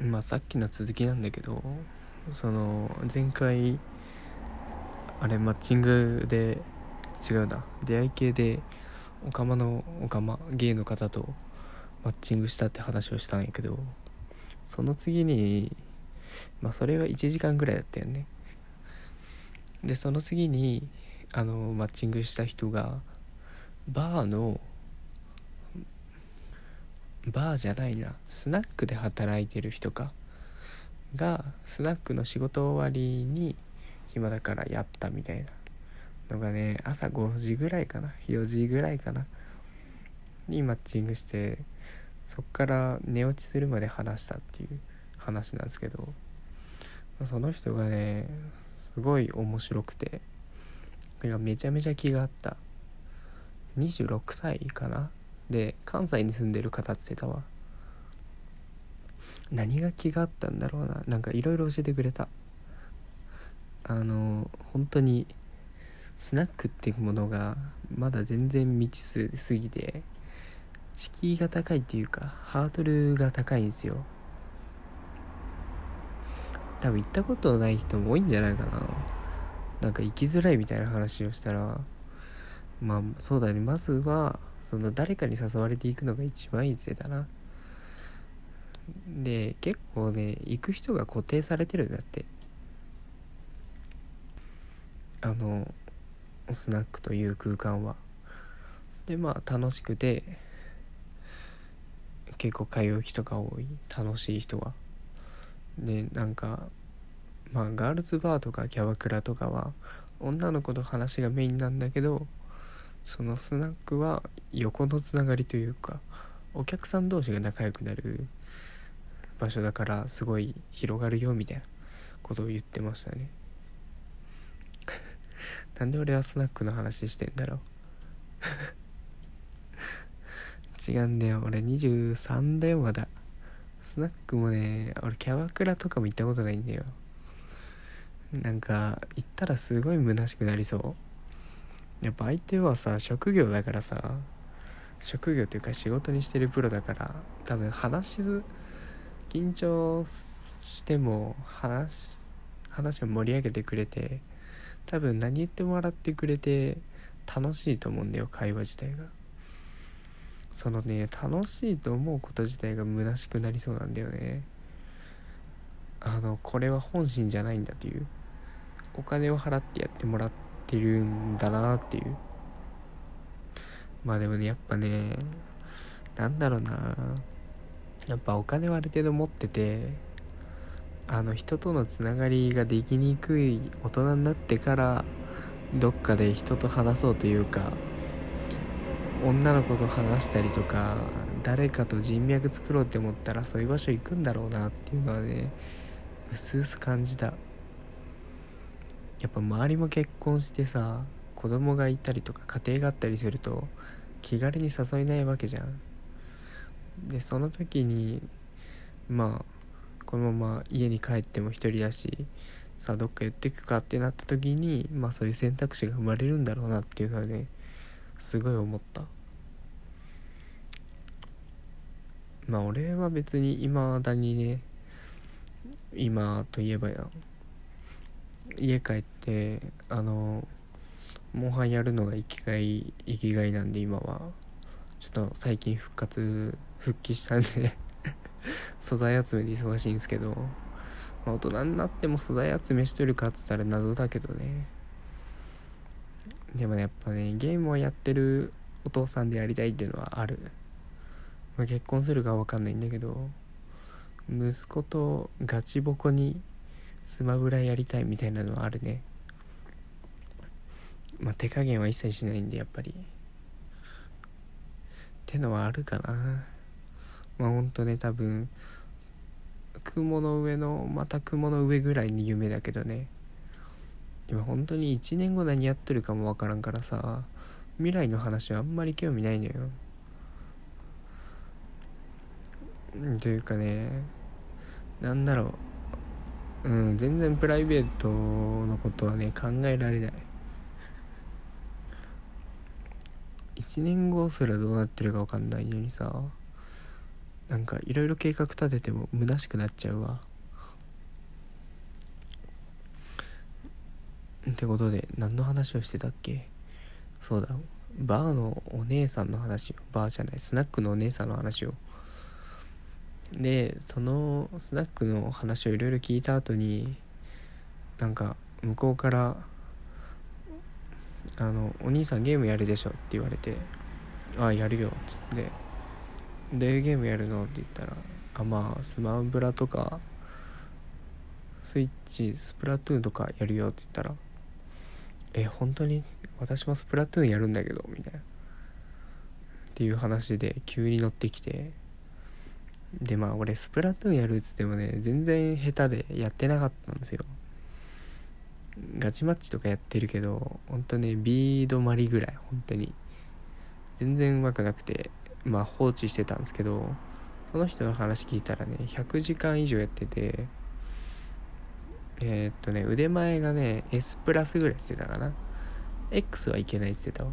まあさっきの続きなんだけどその前回あれマッチングで違うな出会い系でオカマのオカマゲイの方とマッチングしたって話をしたんやけどその次にまあそれは1時間ぐらいだったよね。でその次にあのマッチングした人がバーのバーじゃないな。スナックで働いてる人か。がスナックの仕事終わりに暇だからやったみたいなのがね朝5時ぐらいかな。4時ぐらいかな。にマッチングしてそっから寝落ちするまで話したっていう話なんですけど。その人がねすごい面白くて。いやめちゃめちゃ気があった。26歳かな。で関西に住んでる方って言ってたわ何が気があったんだろうな。なんかいろいろ教えてくれた。あの本当にスナックっていうものがまだ全然未知数すぎて敷居が高いっていうかハードルが高いんですよ。多分行ったことない人も多いんじゃないかな。なんか行きづらいみたいな話をしたらまあそうだね。まずはその誰かに誘われていくのが一番いいって言ってたな。で結構ね行く人が固定されてるんだって。あのスナックという空間は。でまあ楽しくて結構通う人が多い。楽しい人は。でなんかまあガールズバーとかキャバクラとかは女の子と話がメインなんだけどそのスナックは横のつながりというかお客さん同士が仲良くなる場所だからすごい広がるよみたいなことを言ってましたね。なんで俺はスナックの話してんだろう。違うんだよ。俺23だよまだ。スナックもね俺キャバクラとかも行ったことないんだよ。なんか行ったらすごい虚しくなりそう。やっぱ相手はさ職業だからさ職業というか仕事にしてるプロだから多分話す緊張しても話話を盛り上げてくれて多分何言っても笑ってくれて楽しいと思うんだよ会話自体が。そのね楽しいと思うこと自体が虚しくなりそうなんだよね。あのこれは本心じゃないんだという。お金を払ってやってもらってるんだなっていう。まあでもねやっぱねなんだろうな。やっぱお金はある程度持っててあの人とのつながりができにくい大人になってからどっかで人と話そうというか女の子と話したりとか誰かと人脈作ろうって思ったらそういう場所行くんだろうなっていうのはねうすうす感じた。やっぱ周りも結婚してさ子供がいたりとか家庭があったりすると気軽に誘えないわけじゃん。でその時にまあこのまま家に帰っても一人だしさあどっか寄ってくかってなった時にまあそういう選択肢が生まれるんだろうなっていうのはねすごい思った。まあ俺は別に今だにね今といえばや家帰ってあのモンハンやるのが生きがい生きがいなんで今は。ちょっと最近復活復帰したんで。素材集めで忙しいんですけど、まあ、大人になっても素材集めしとるかっつったら謎だけどね。でもねやっぱねゲームをやってるお父さんでやりたいっていうのはある、まあ、結婚するかわかんないんだけど。息子とガチボコにスマブラやりたいみたいなのはあるね。まあ手加減は一切しないんでやっぱり。ってのはあるかな。まあほんとね多分雲の上のまた雲の上ぐらいに夢だけどね。今本当に1年後何やってるかもわからんからさ未来の話はあんまり興味ないのよ。というかねなんだろう。うん全然プライベートのことはね考えられない。1年後すらどうなってるか分かんないのにさなんかいろいろ計画立てても虚しくなっちゃうわ。ってことで何の話をしてたっけ？そうだ。バーのお姉さんの話バーじゃない。スナックのお姉さんの話をでそのスナックの話をいろいろ聞いた後になんか向こうから「あのお兄さんゲームやるでしょ」って言われて「ああやるよ」っつって「でゲームやるの?」って言ったら「あまあスマブラとかスイッチスプラトゥーンとかやるよ」って言ったら「え本当に私もスプラトゥーンやるんだけど」みたいな。っていう話で急に乗ってきて。でまあ俺スプラトゥーンやるっつってもね全然下手でやってなかったんですよ。ガチマッチとかやってるけどほんとねビードマリぐらい本当に。全然上手くなくてまあ放置してたんですけどその人の話聞いたらね100時間以上やっててえー、っとね腕前がね S プラスぐらいしてたかな。X はいけないって言ってたわ。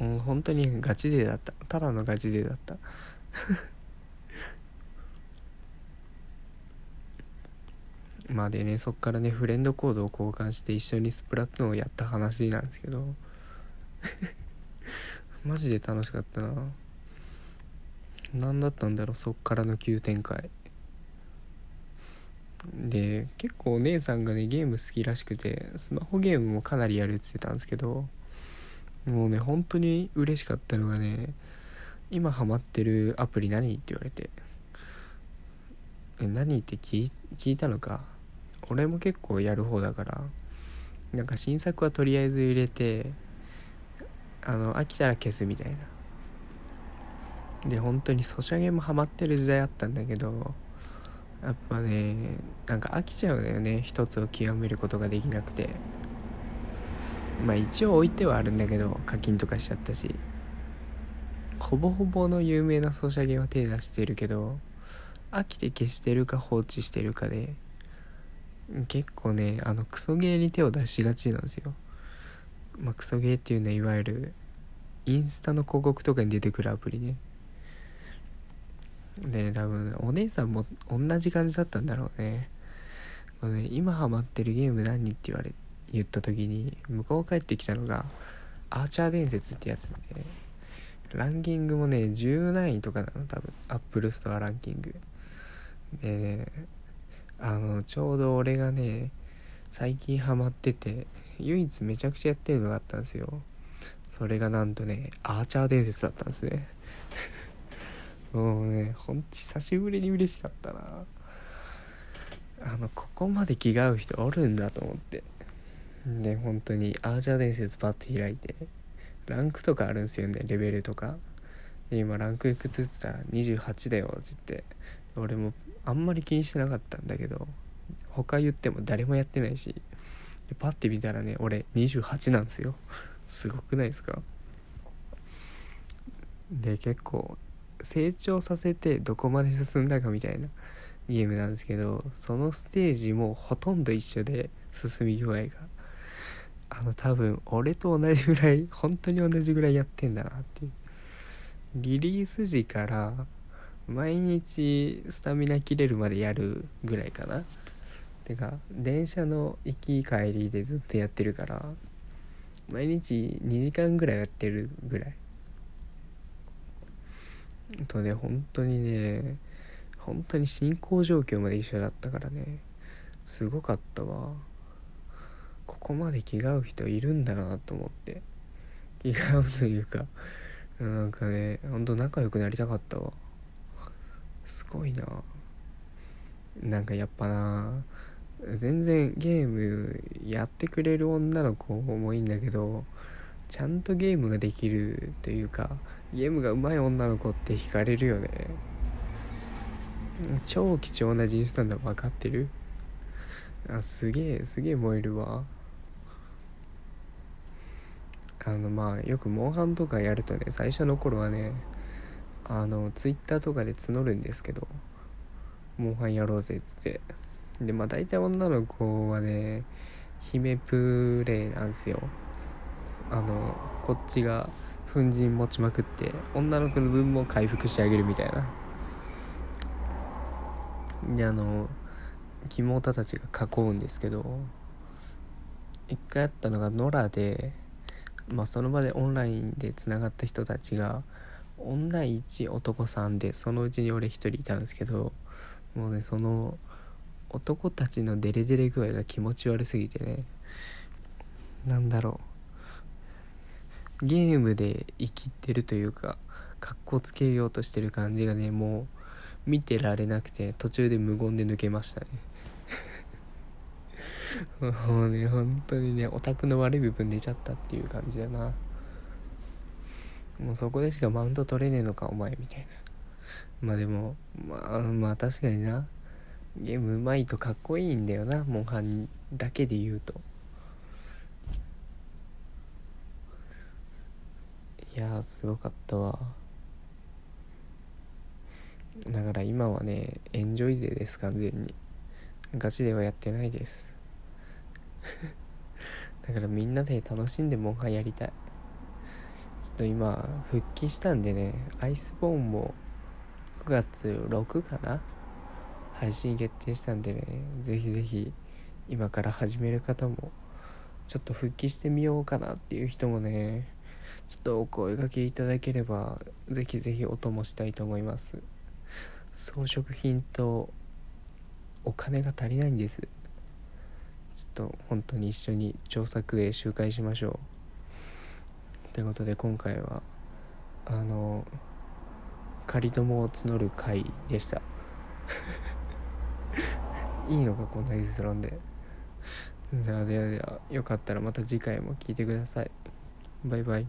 うん、本当にガチ勢だった。ただのガチ勢だった。まあでねそっからねフレンドコードを交換して一緒にスプラトゥーンをやった話なんですけど。マジで楽しかったな。何だったんだろうそっからの急展開。で結構お姉さんがねゲーム好きらしくてスマホゲームもかなりやるって言ってたんですけど。もうね本当に嬉しかったのがね今ハマってるアプリ何って言われて。え何って聞いたのか。俺も結構やる方だから。なんか新作はとりあえず入れてあの飽きたら消すみたいな。で本当にソシャゲもハマってる時代あったんだけどやっぱねなんか飽きちゃうんだよね一つを極めることができなくて。まあ一応置いてはあるんだけど課金とかしちゃったし。ほぼほぼの有名なソシャゲは手出してるけど飽きて消してるか放置してるかで結構ねあのクソゲーに手を出しがちなんですよ。まあクソゲーっていうのはいわゆるインスタの広告とかに出てくるアプリね。で多分お姉さんも同じ感じだったんだろうね。ね今ハマってるゲーム何って言われて言った時に向こう帰ってきたのがアーチャー伝説ってやつでランキングもね10何位とかなの多分。アップルストアランキング。でねあのちょうど俺がね最近ハマってて唯一めちゃくちゃやってるのがあったんですよ。それがなんとねアーチャー伝説だったんですね。もうねほんと久しぶりに嬉しかったな。あのここまで気が合う人おるんだと思って。で本当にアーチャー伝説パッと開いてランクとかあるんですよねレベルとか。で今ランクいくつっつったら28だよって言って俺もあんまり気にしてなかったんだけど他言っても誰もやってないしパッて見たらね俺28なんですよ。すごくないですか？で結構成長させてどこまで進んだかみたいなゲームなんですけどそのステージもほとんど一緒で進み具合が。あの多分俺と同じぐらい本当に同じぐらいやってんだなっていう。リリース時から毎日スタミナ切れるまでやるぐらいかな。てか電車の行き帰りでずっとやってるから毎日2時間ぐらいやってるぐらい。とね本当にね本当に進行状況まで一緒だったからねすごかったわ。ここまで気が合う人いるんだなと思って。気が合うというかなんかねほんと仲良くなりたかったわ。すごいな。なんかやっぱな全然ゲームやってくれる女の子もいいんだけどちゃんとゲームができるというかゲームが上手い女の子って惹かれるよね。超貴重な人種なんだ分かってる？あすげえすげえ燃えるわ。あのまあよくモンハンとかやるとね最初の頃はねあのツイッターとかで募るんですけどモンハンやろうぜっつって。でまあ大体女の子はね姫プレイなんですよ。あのこっちが粉塵持ちまくって女の子の分も回復してあげるみたいな。であの肝たちが囲うんですけど一回あったのが野良で、まあ、その場でオンラインでつながった人たちが女1男3でそのうちに俺1人いたんですけどもうねその男たちのデレデレ具合が気持ち悪すぎてねなんだろう。ゲームで生きてるというかかっこつけようとしてる感じがねもう見てられなくて途中で無言で抜けましたね。もうね本当にねオタクの悪い部分出ちゃったっていう感じだな。もうそこでしかマウント取れねえのかお前みたいな。まあでもまあまあ確かにな。ゲームうまいとかっこいいんだよなモンハンだけで言うと。いやすごかったわ。だから今はねエンジョイ勢です完全に。ガチではやってないです。だからみんなで楽しんでモンハンやりたい。ちょっと今復帰したんでねアイスボーンも9月6かな？配信決定したんでねぜひぜひ今から始める方もちょっと復帰してみようかなっていう人もねちょっとお声がけいただければぜひぜひお供したいと思います。装飾品とお金が足りないんです。ちょっと本当に一緒に調作へ集会しましょう。ということで今回はあの仮友を募る会でした。いいのかこんな結論で。じゃあではではよかったらまた次回も聞いてください。バイバイ。